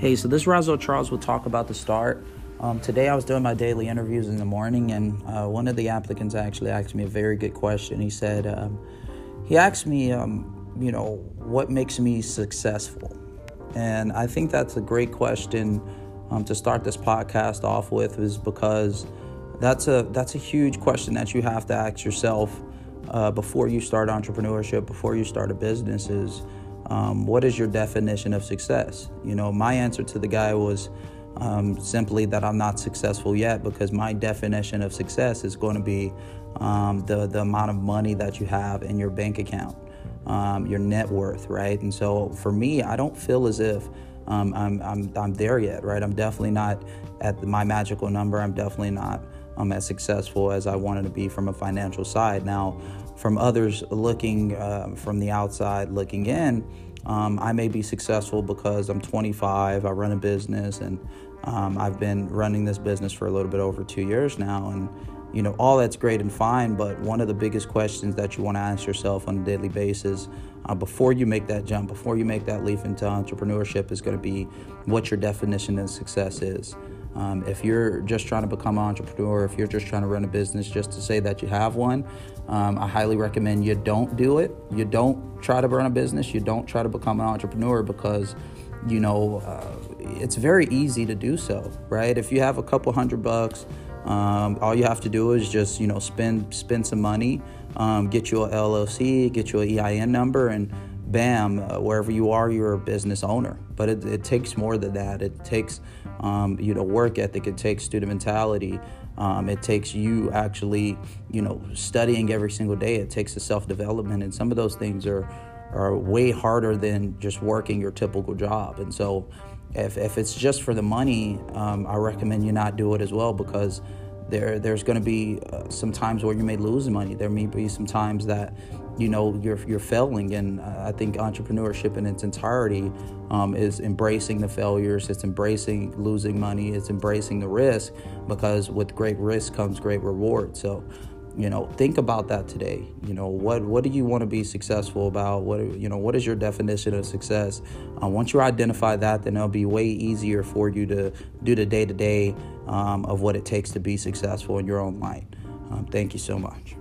Hey, so this is Charles will talk about the start. Um, today I was doing my daily interviews in the morning, and uh, one of the applicants actually asked me a very good question. He said, um, he asked me, um, you know, what makes me successful? And I think that's a great question um, to start this podcast off with, is because that's a that's a huge question that you have to ask yourself uh, before you start entrepreneurship, before you start a business. Is um, what is your definition of success? You know, my answer to the guy was um, simply that I'm not successful yet because my definition of success is going to be um, the, the amount of money that you have in your bank account, um, your net worth, right? And so for me, I don't feel as if um, I'm, I'm, I'm there yet, right? I'm definitely not at my magical number. I'm definitely not um, as successful as I wanted to be from a financial side. Now, from others looking uh, from the outside looking in, um, I may be successful because I'm 25, I run a business, and um, I've been running this business for a little bit over two years now. And, you know, all that's great and fine, but one of the biggest questions that you want to ask yourself on a daily basis uh, before you make that jump, before you make that leap into entrepreneurship, is going to be what your definition of success is. Um, if you're just trying to become an entrepreneur, if you're just trying to run a business just to say that you have one, um, I highly recommend you don't do it. You don't try to run a business. You don't try to become an entrepreneur because, you know, uh, it's very easy to do so, right? If you have a couple hundred bucks, um, all you have to do is just you know spend spend some money, um, get you a LLC, get you an EIN number, and bam, uh, wherever you are, you're a business owner. But it, it takes more than that. It takes, um, you know, work ethic. It takes student mentality. Um, it takes you actually, you know, studying every single day. It takes the self development, and some of those things are are way harder than just working your typical job. And so, if if it's just for the money, um, I recommend you not do it as well because there there's going to be uh, some times where you may lose money. There may be some times that you know you're you're failing, and uh, I think entrepreneurship in its entirety um, is embracing the failures. It's embracing losing money. It's embracing the risk because with great risk comes great reward. So you know think about that today. You know what what do you want to be successful about? What you know what is your definition of success? Uh, once you identify that then it'll be way easier for you to do the day to day of what it takes to be successful in your own life. Um, thank you so much